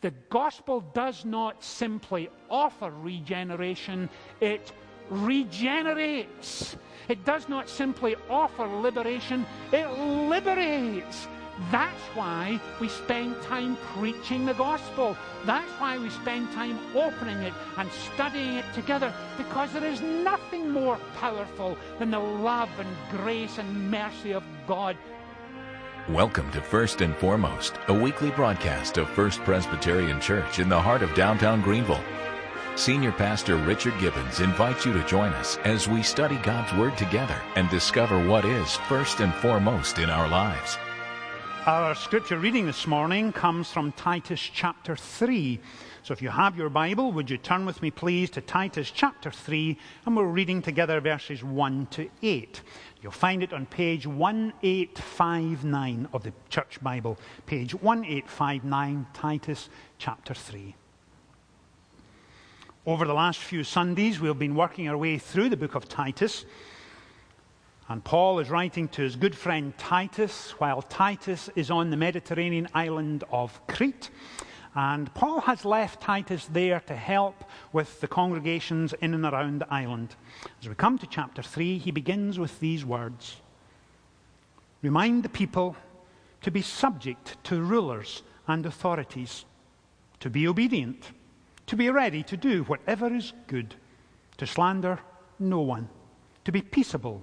The gospel does not simply offer regeneration, it regenerates. It does not simply offer liberation, it liberates. That's why we spend time preaching the gospel. That's why we spend time opening it and studying it together, because there is nothing more powerful than the love and grace and mercy of God. Welcome to First and Foremost, a weekly broadcast of First Presbyterian Church in the heart of downtown Greenville. Senior Pastor Richard Gibbons invites you to join us as we study God's Word together and discover what is first and foremost in our lives. Our scripture reading this morning comes from Titus chapter 3. So if you have your Bible, would you turn with me, please, to Titus chapter 3, and we're reading together verses 1 to 8. You'll find it on page 1859 of the Church Bible. Page 1859, Titus chapter 3. Over the last few Sundays, we've been working our way through the book of Titus. And Paul is writing to his good friend Titus while Titus is on the Mediterranean island of Crete. And Paul has left Titus there to help with the congregations in and around the island. As we come to chapter 3, he begins with these words Remind the people to be subject to rulers and authorities, to be obedient, to be ready to do whatever is good, to slander no one, to be peaceable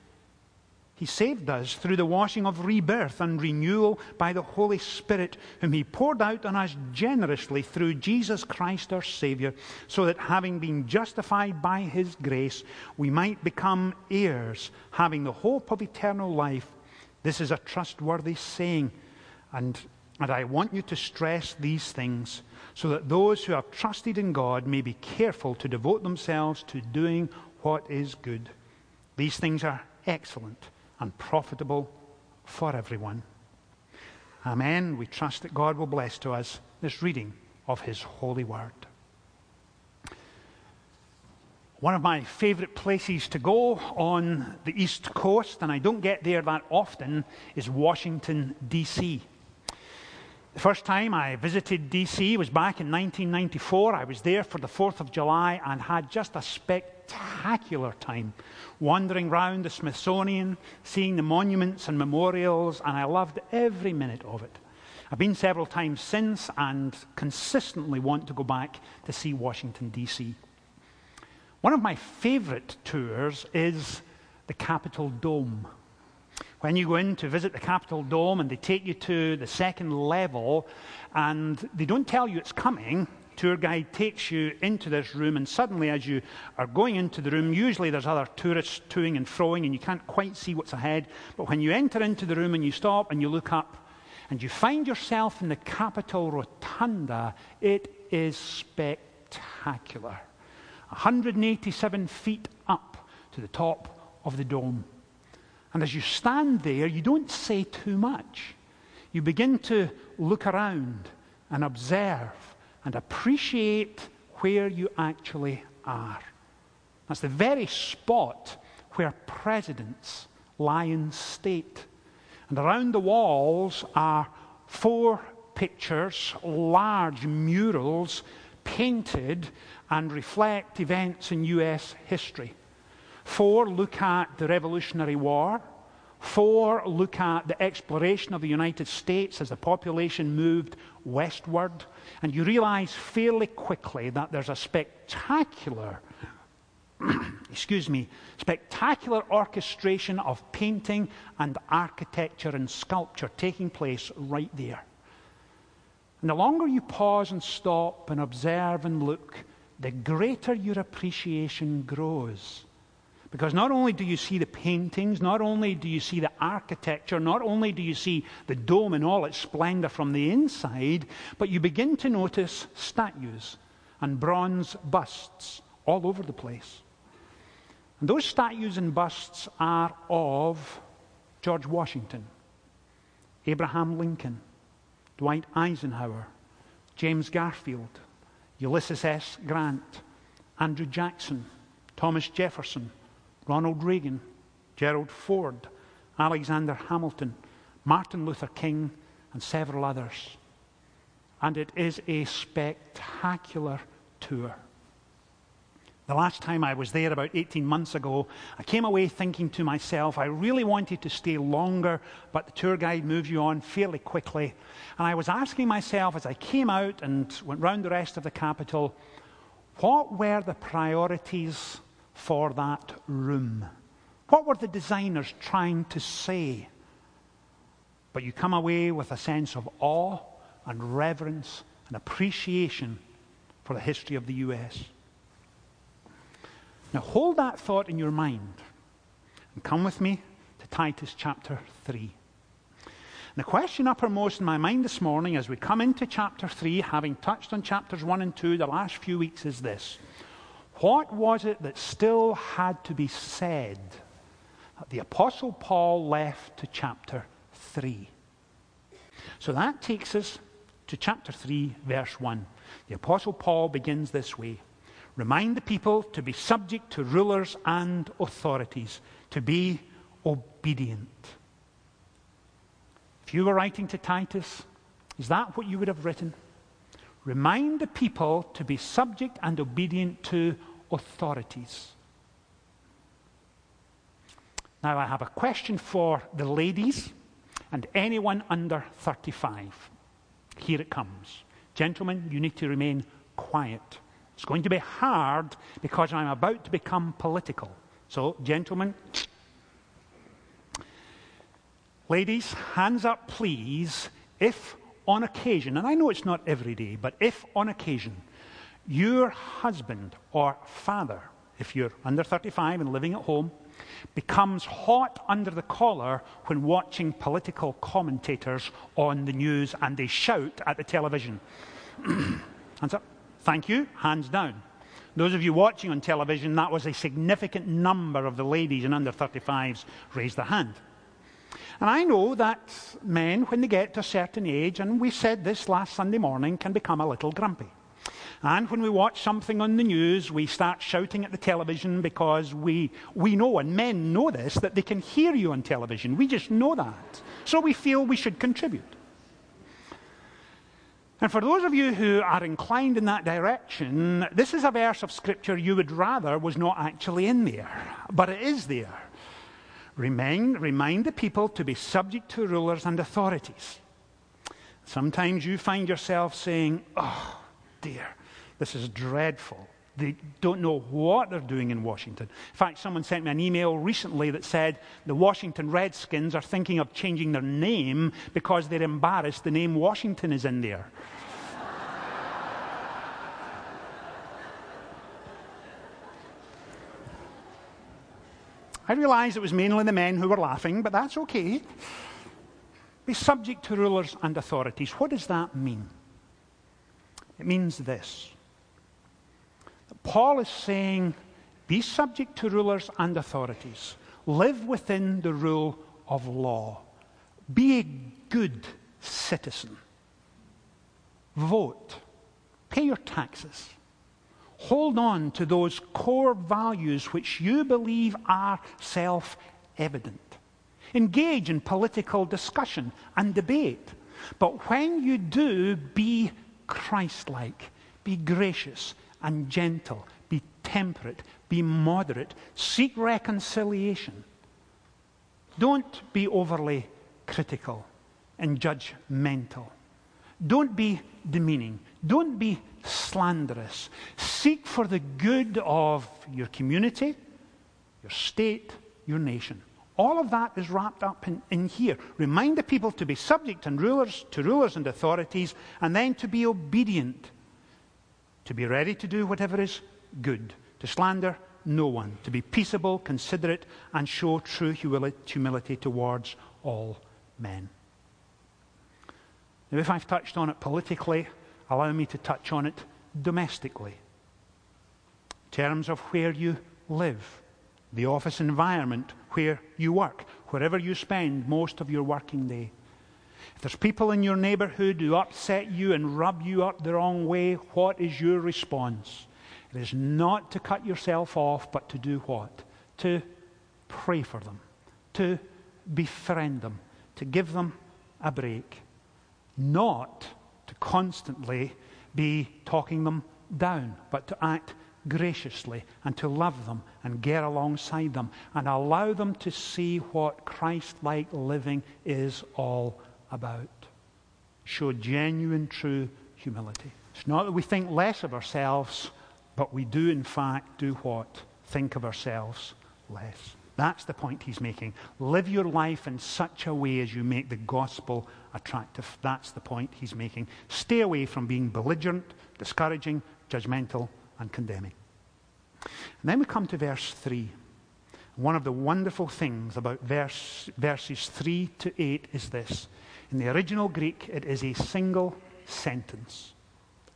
He saved us through the washing of rebirth and renewal by the Holy Spirit, whom He poured out on us generously through Jesus Christ our Saviour, so that having been justified by His grace, we might become heirs, having the hope of eternal life. This is a trustworthy saying, and, and I want you to stress these things so that those who have trusted in God may be careful to devote themselves to doing what is good. These things are excellent and profitable for everyone. Amen. We trust that God will bless to us this reading of His holy word. One of my favorite places to go on the East Coast, and I don't get there that often, is Washington, D.C. The first time I visited DC was back in 1994. I was there for the 4th of July and had just a spectacular time wandering round the Smithsonian, seeing the monuments and memorials, and I loved every minute of it. I've been several times since and consistently want to go back to see Washington, D.C. One of my favorite tours is the Capitol Dome. When you go in to visit the Capitol Dome and they take you to the second level and they don't tell you it's coming, tour guide takes you into this room, and suddenly, as you are going into the room, usually there's other tourists toing and froing, and you can't quite see what's ahead. But when you enter into the room and you stop and you look up, and you find yourself in the Capitol Rotunda, it is spectacular. 187 feet up to the top of the dome. And as you stand there, you don't say too much. You begin to look around and observe and appreciate where you actually are. That's the very spot where presidents lie in state. And around the walls are four pictures, large murals, painted and reflect events in U.S. history. Four look at the Revolutionary War. Four look at the exploration of the United States as the population moved westward. And you realize fairly quickly that there's a spectacular, excuse me, spectacular orchestration of painting and architecture and sculpture taking place right there. And the longer you pause and stop and observe and look, the greater your appreciation grows Because not only do you see the paintings, not only do you see the architecture, not only do you see the dome in all its splendor from the inside, but you begin to notice statues and bronze busts all over the place. And those statues and busts are of George Washington, Abraham Lincoln, Dwight Eisenhower, James Garfield, Ulysses S. Grant, Andrew Jackson, Thomas Jefferson, Ronald Reagan, Gerald Ford, Alexander Hamilton, Martin Luther King, and several others. And it is a spectacular tour. The last time I was there, about 18 months ago, I came away thinking to myself, I really wanted to stay longer, but the tour guide moves you on fairly quickly. And I was asking myself as I came out and went round the rest of the capital, what were the priorities for that room? What were the designers trying to say? But you come away with a sense of awe and reverence and appreciation for the history of the U.S. Now hold that thought in your mind and come with me to Titus chapter 3. The question uppermost in my mind this morning as we come into chapter 3, having touched on chapters 1 and 2 the last few weeks, is this What was it that still had to be said that the Apostle Paul left to chapter 3? So that takes us to chapter 3, verse 1. The Apostle Paul begins this way Remind the people to be subject to rulers and authorities, to be obedient. If you were writing to Titus, is that what you would have written? Remind the people to be subject and obedient to authorities. Now, I have a question for the ladies and anyone under 35. Here it comes. Gentlemen, you need to remain quiet. It's going to be hard because I'm about to become political. So, gentlemen, ladies, hands up, please, if on occasion, and I know it's not every day, but if on occasion your husband or father, if you're under 35 and living at home, becomes hot under the collar when watching political commentators on the news and they shout at the television. Hands up. Thank you. Hands down. Those of you watching on television, that was a significant number of the ladies and under 35s raised their hand. And I know that men, when they get to a certain age, and we said this last Sunday morning, can become a little grumpy. And when we watch something on the news, we start shouting at the television because we, we know, and men know this, that they can hear you on television. We just know that. So we feel we should contribute. And for those of you who are inclined in that direction, this is a verse of Scripture you would rather was not actually in there, but it is there. Remind, remind the people to be subject to rulers and authorities. Sometimes you find yourself saying, Oh, dear, this is dreadful. They don't know what they're doing in Washington. In fact, someone sent me an email recently that said the Washington Redskins are thinking of changing their name because they're embarrassed the name Washington is in there. I realize it was mainly the men who were laughing, but that's okay. Be subject to rulers and authorities. What does that mean? It means this Paul is saying, be subject to rulers and authorities. Live within the rule of law. Be a good citizen. Vote. Pay your taxes. Hold on to those core values which you believe are self evident. Engage in political discussion and debate. But when you do, be Christ like, be gracious and gentle, be temperate, be moderate, seek reconciliation. Don't be overly critical and judgmental. Don't be demeaning. Don't be slanderous. Seek for the good of your community, your state, your nation. All of that is wrapped up in, in, here. Remind the people to be subject and rulers to rulers and authorities, and then to be obedient, to be ready to do whatever is good, to slander no one, to be peaceable, considerate, and show true humility towards all men. Now, if I've touched on it politically, allow me to touch on it domestically. In terms of where you live, the office environment where you work, wherever you spend most of your working day. If there's people in your neighborhood who upset you and rub you up the wrong way, what is your response? It is not to cut yourself off, but to do what? To pray for them, to befriend them, to give them a break, not to constantly be talking them down, but to act graciously and to love them and get alongside them and allow them to see what Christ like living is all about. Show genuine, true humility. It's not that we think less of ourselves, but we do, in fact, do what? Think of ourselves less. That's the point he's making. Live your life in such a way as you make the gospel attractive. That's the point he's making. Stay away from being belligerent, discouraging, judgmental, and condemning. And then we come to verse 3. One of the wonderful things about verse, verses 3 to 8 is this. In the original Greek, it is a single sentence.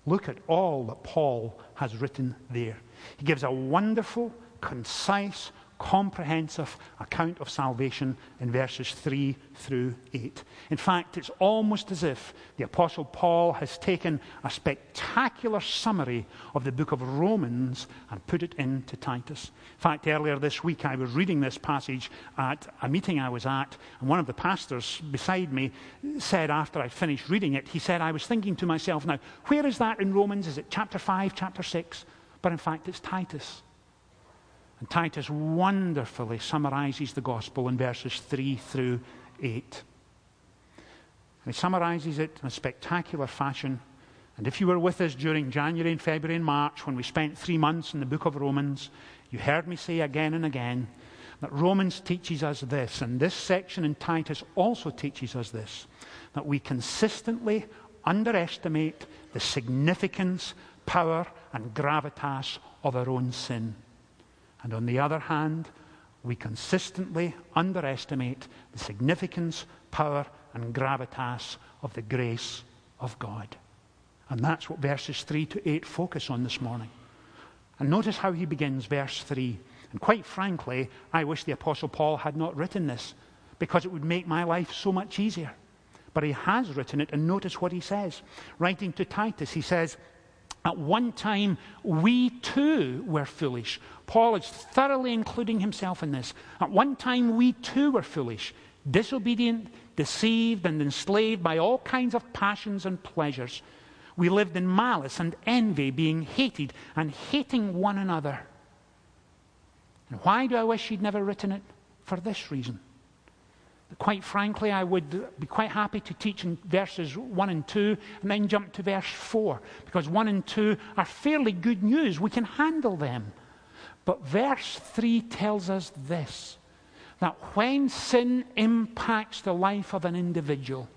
Look at all that Paul has written there. He gives a wonderful, concise, comprehensive account of salvation in verses 3 through 8. In fact, it's almost as if the Apostle Paul has taken a spectacular summary of the book of Romans and put it into Titus. In fact, earlier this week I was reading this passage at a meeting I was at, and one of the pastors beside me said after I finished reading it, he said, I was thinking to myself, now, where is that in Romans? Is it chapter 5, chapter 6? But in fact, it's Titus. And Titus wonderfully summarizes the gospel in verses 3 through 8. And he summarizes it in a spectacular fashion. And if you were with us during January and February and March, when we spent three months in the book of Romans, you heard me say again and again that Romans teaches us this, and this section in Titus also teaches us this that we consistently underestimate the significance, power, and gravitas of our own sin. And on the other hand, we consistently underestimate the significance, power, and gravitas of the grace of God. And that's what verses 3 to 8 focus on this morning. And notice how he begins verse 3. And quite frankly, I wish the Apostle Paul had not written this because it would make my life so much easier. But he has written it, and notice what he says. Writing to Titus, he says, At one time, we too were foolish, Paul is thoroughly including himself in this. At one time, we too were foolish, disobedient, deceived, and enslaved by all kinds of passions and pleasures. We lived in malice and envy, being hated and hating one another. And why do I wish he'd never written it? For this reason. Quite frankly, I would be quite happy to teach in verses 1 and 2 and then jump to verse 4 because 1 and 2 are fairly good news. We can handle them. But verse 3 tells us this that when sin impacts the life of an individual,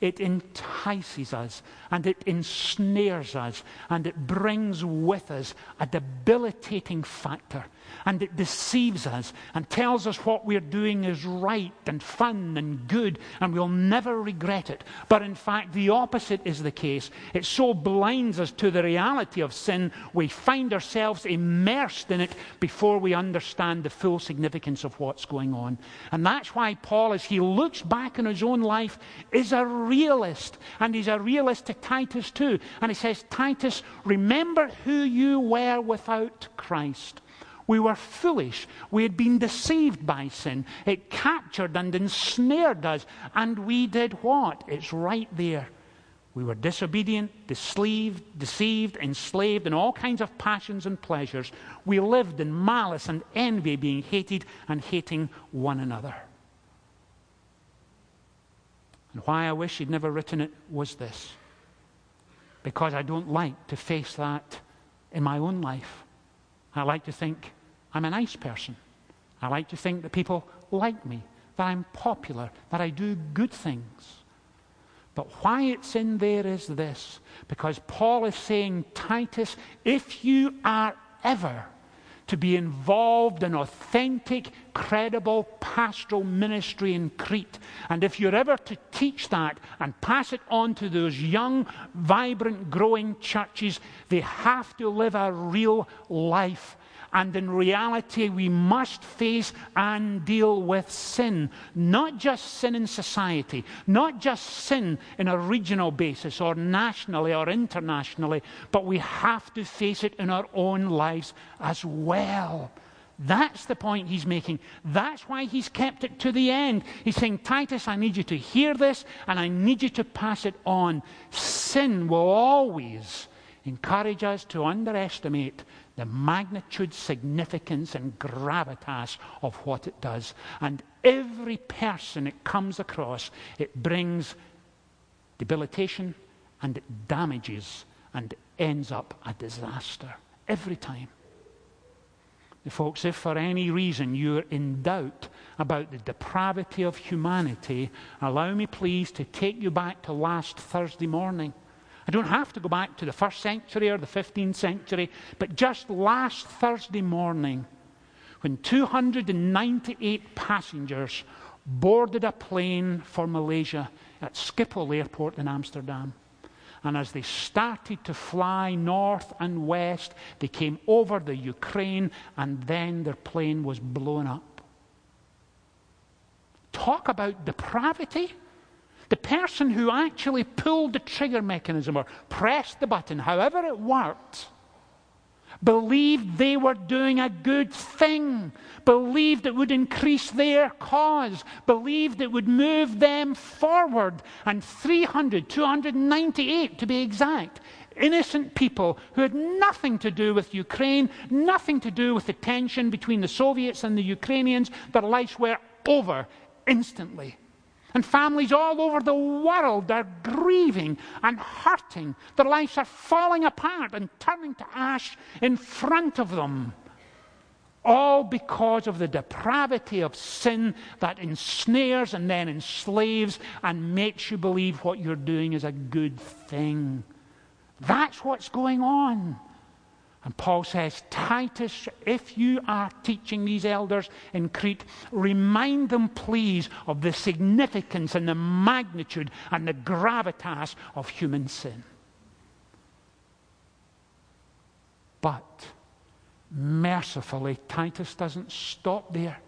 it entices us and it ensnares us and it brings with us a debilitating factor and it deceives us and tells us what we're doing is right and fun and good and we'll never regret it. But in fact, the opposite is the case. It so blinds us to the reality of sin, we find ourselves immersed in it before we understand the full significance of what's going on. And that's why Paul, as he looks back in his own life, is a realist. And he's a realist to Titus too. And he says, Titus, remember who you were without Christ. We were foolish. We had been deceived by sin. It captured and ensnared us. And we did what? It's right there. We were disobedient, deceived, deceived, enslaved in all kinds of passions and pleasures. We lived in malice and envy, being hated and hating one another. And why I wish he'd never written it was this because I don't like to face that in my own life. I like to think I'm a nice person. I like to think that people like me, that I'm popular, that I do good things. But why it's in there is this because Paul is saying, Titus, if you are ever to be involved in authentic, credible pastoral ministry in Crete. And if you're ever to teach that and pass it on to those young, vibrant, growing churches, they have to live a real life and in reality, we must face and deal with sin. Not just sin in society, not just sin in a regional basis or nationally or internationally, but we have to face it in our own lives as well. That's the point he's making. That's why he's kept it to the end. He's saying, Titus, I need you to hear this and I need you to pass it on. Sin will always encourage us to underestimate the magnitude, significance, and gravitas of what it does. And every person it comes across, it brings debilitation and it damages and ends up a disaster. Every time. Folks, if for any reason you're in doubt about the depravity of humanity, allow me please to take you back to last Thursday morning. I don't have to go back to the first century or the 15th century, but just last Thursday morning, when 298 passengers boarded a plane for Malaysia at Schiphol Airport in Amsterdam. And as they started to fly north and west, they came over the Ukraine, and then their plane was blown up. Talk about depravity. The person who actually pulled the trigger mechanism or pressed the button, however it worked, believed they were doing a good thing, believed it would increase their cause, believed it would move them forward. And 300, 298 to be exact, innocent people who had nothing to do with Ukraine, nothing to do with the tension between the Soviets and the Ukrainians, their lives were over instantly. And families all over the world are grieving and hurting. Their lives are falling apart and turning to ash in front of them. All because of the depravity of sin that ensnares and then enslaves and makes you believe what you're doing is a good thing. That's what's going on. And Paul says, Titus, if you are teaching these elders in Crete, remind them, please, of the significance and the magnitude and the gravitas of human sin. But mercifully, Titus doesn't stop there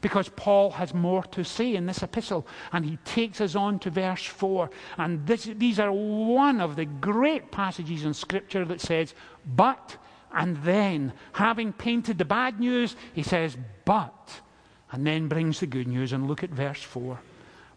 because Paul has more to say in this epistle. And he takes us on to verse 4. And this, these are one of the great passages in Scripture that says, But and then, having painted the bad news, he says, But, and then brings the good news. And look at verse 4.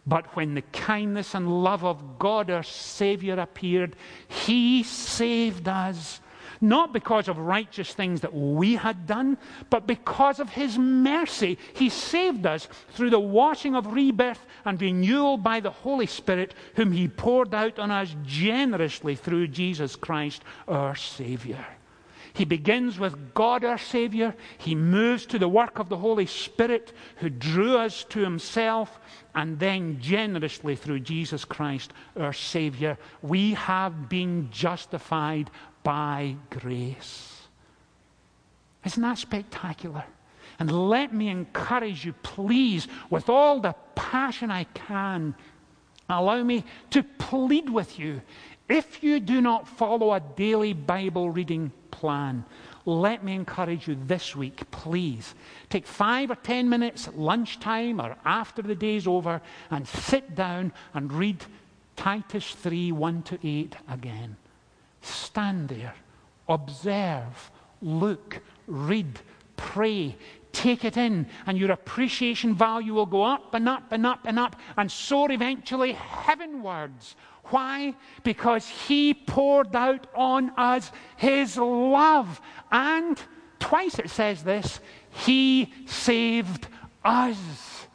But when the kindness and love of God our Savior appeared, He saved us. Not because of righteous things that we had done, but because of His mercy. He saved us through the washing of rebirth and renewal by the Holy Spirit, whom He poured out on us generously through Jesus Christ our Savior. He begins with God our Savior. He moves to the work of the Holy Spirit who drew us to Himself. And then, generously through Jesus Christ our Savior, we have been justified by grace. Isn't that spectacular? And let me encourage you, please, with all the passion I can, allow me to plead with you. If you do not follow a daily Bible reading plan. Let me encourage you this week, please. Take five or ten minutes lunchtime or after the day's over and sit down and read Titus 3 1 to 8 again. Stand there, observe, look, read, pray, take it in, and your appreciation value will go up and up and up and up and soar eventually heavenwards why? Because he poured out on us his love. And twice it says this he saved us.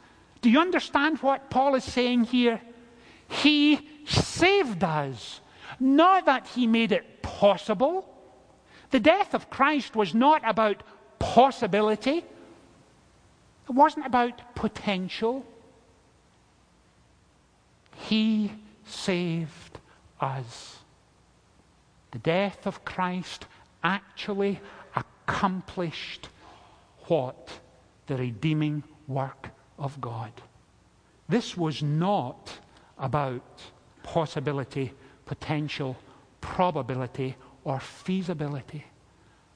Do you understand what Paul is saying here? He saved us. Not that he made it possible. The death of Christ was not about possibility, it wasn't about potential. He saved us. The death of Christ actually accomplished what? The redeeming work of God. This was not about possibility, potential, probability, or feasibility,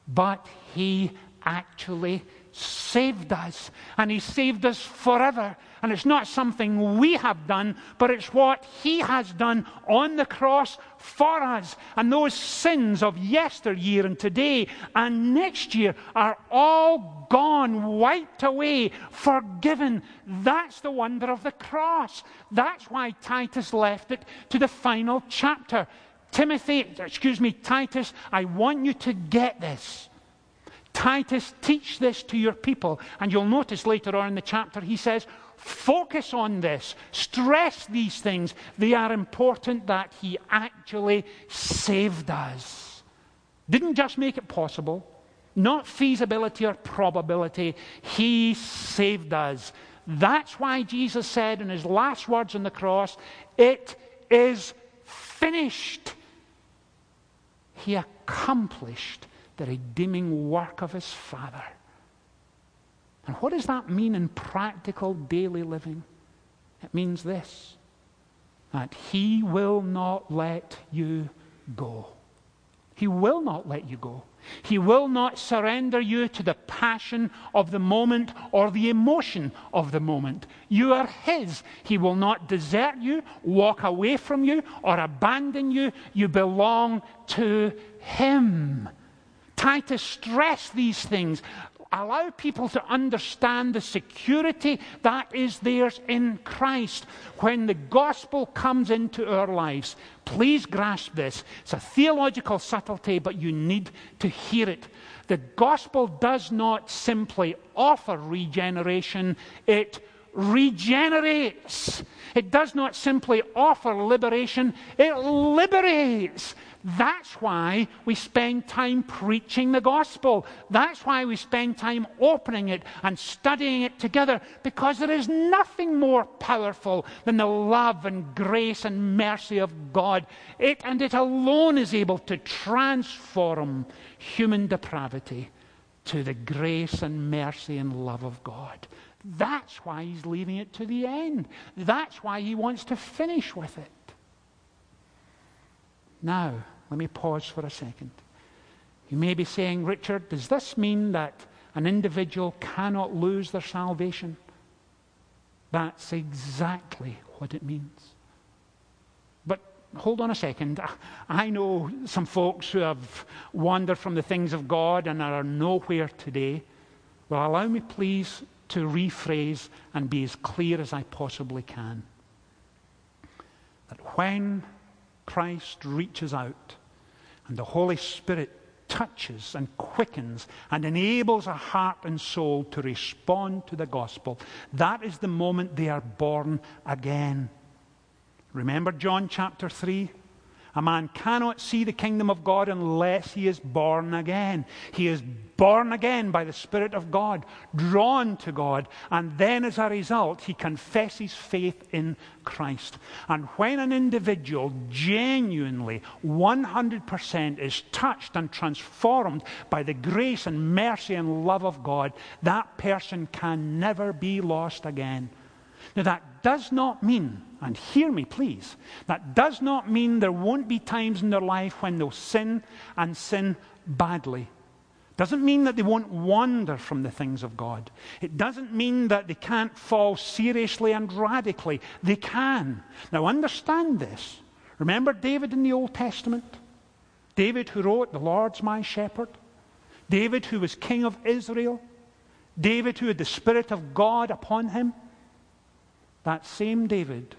but He actually saved us. And He saved us forever. And it's not something we have done, but it's what He has done on the cross for us. And those sins of yesteryear and today and next year are all gone, wiped away, forgiven. That's the wonder of the cross. That's why Titus left it to the final chapter. Timothy, excuse me, Titus, I want you to get this. Titus, teach this to your people. And you'll notice later on in the chapter, he says, focus on this, stress these things. They are important that he actually saved us. Didn't just make it possible, not feasibility or probability. He saved us. That's why Jesus said in his last words on the cross, It is finished. He accomplished the redeeming work of his Father. And what does that mean in practical daily living? It means this that he will not let you go. He will not let you go. He will not surrender you to the passion of the moment or the emotion of the moment. You are His. He will not desert you, walk away from you, or abandon you. You belong to Him. Titus stress these things. Allow people to understand the security that is theirs in Christ when the gospel comes into our lives. Please grasp this. It's a theological subtlety, but you need to hear it. The gospel does not simply offer regeneration, it regenerates. It does not simply offer liberation, it liberates. That's why we spend time preaching the gospel. That's why we spend time opening it and studying it together, because there is nothing more powerful than the love and grace and mercy of God. It and it alone is able to transform human depravity to the grace and mercy and love of God. That's why he's leaving it to the end. That's why he wants to finish with it. Now, let me pause for a second. You may be saying, Richard, does this mean that an individual cannot lose their salvation? That's exactly what it means. But hold on a second. I know some folks who have wandered from the things of God and are nowhere today. Well, allow me, please, to rephrase and be as clear as I possibly can. That when Christ reaches out and the Holy Spirit touches and quickens and enables a heart and soul to respond to the gospel, that is the moment they are born again. Remember John chapter 3? A man cannot see the kingdom of God unless he is born again. He is born again by the Spirit of God, drawn to God, and then as a result, he confesses faith in Christ. And when an individual genuinely, 100% is touched and transformed by the grace and mercy and love of God, that person can never be lost again. Now, that does not mean, and hear me please, that does not mean there won't be times in their life when they'll sin and sin badly. Doesn't mean that they won't wander from the things of God. It doesn't mean that they can't fall seriously and radically. They can. Now, understand this. Remember David in the Old Testament? David who wrote, The Lord's my shepherd. David who was king of Israel. David who had the Spirit of God upon him. That same David,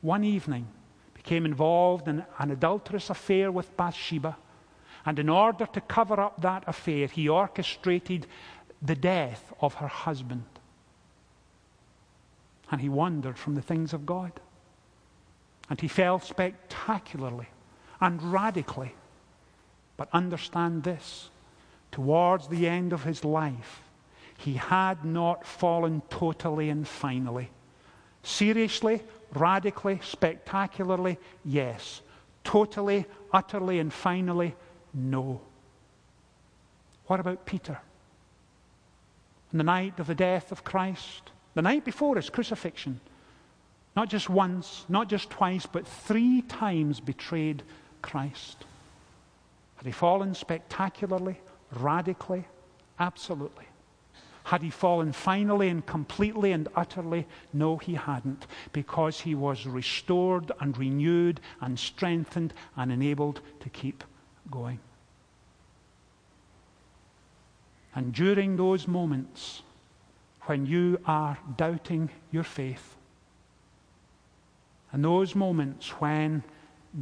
one evening, became involved in an adulterous affair with Bathsheba. And in order to cover up that affair, he orchestrated the death of her husband. And he wandered from the things of God. And he fell spectacularly and radically. But understand this towards the end of his life, he had not fallen totally and finally. Seriously, radically, spectacularly, yes. Totally, utterly, and finally, no. What about Peter? on the night of the death of Christ, the night before his crucifixion, not just once, not just twice, but three times betrayed Christ. Had he fallen spectacularly, radically? Absolutely. Had he fallen finally and completely and utterly? No, he hadn't, because he was restored and renewed and strengthened and enabled to keep going. And during those moments when you are doubting your faith, and those moments when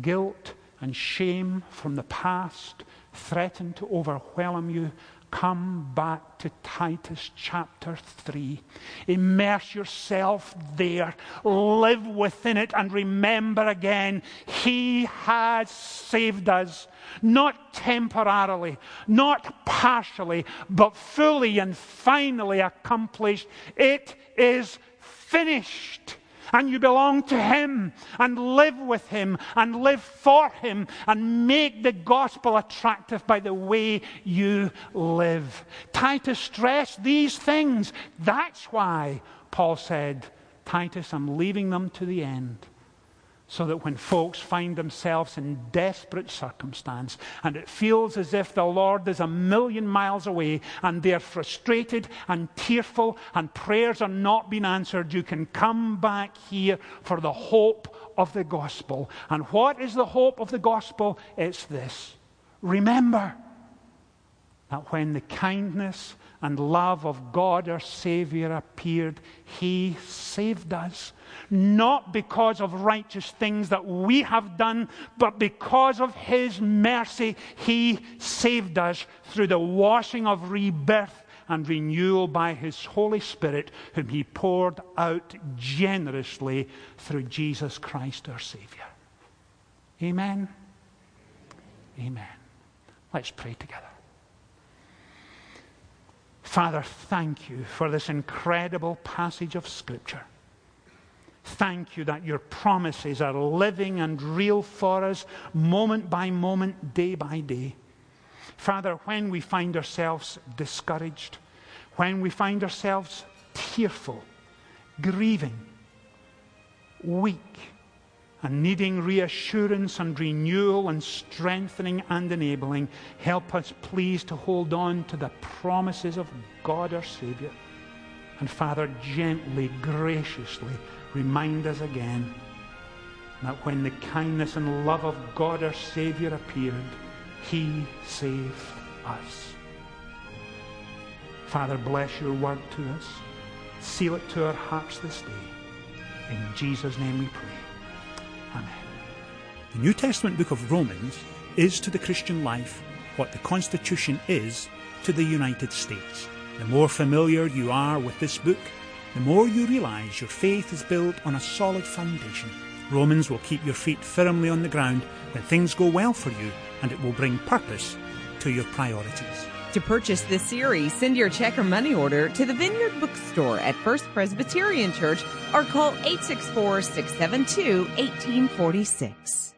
guilt and shame from the past threaten to overwhelm you, come back to Titus chapter 3. Immerse yourself there. Live within it and remember again, He has saved us. Not temporarily, not partially, but fully and finally accomplished. It is finished and you belong to Him and live with Him and live for Him and make the gospel attractive by the way you live. Titus stressed these things. That's why Paul said, Titus, I'm leaving them to the end so that when folks find themselves in desperate circumstance and it feels as if the Lord is a million miles away and they're frustrated and tearful and prayers are not being answered, you can come back here for the hope of the gospel. And what is the hope of the gospel? It's this. Remember that when the kindness and love of God our Savior appeared, He saved us. Not because of righteous things that we have done, but because of His mercy, He saved us through the washing of rebirth and renewal by His Holy Spirit, whom He poured out generously through Jesus Christ our Savior. Amen. Amen. Let's pray together. Father, thank you for this incredible passage of Scripture. Thank you that your promises are living and real for us, moment by moment, day by day. Father, when we find ourselves discouraged, when we find ourselves tearful, grieving, weak, and needing reassurance and renewal and strengthening and enabling, help us please to hold on to the promises of God our Savior. And Father, gently, graciously remind us again that when the kindness and love of God our Savior appeared, He saved us. Father, bless your word to us. Seal it to our hearts this day. In Jesus' name we pray. Amen. The New Testament book of Romans is to the Christian life what the Constitution is to the United States. The more familiar you are with this book, the more you realize your faith is built on a solid foundation. Romans will keep your feet firmly on the ground when things go well for you, and it will bring purpose to your priorities. To purchase this series, send your check or money order to the Vineyard Bookstore at First Presbyterian Church or call 864 672 1846.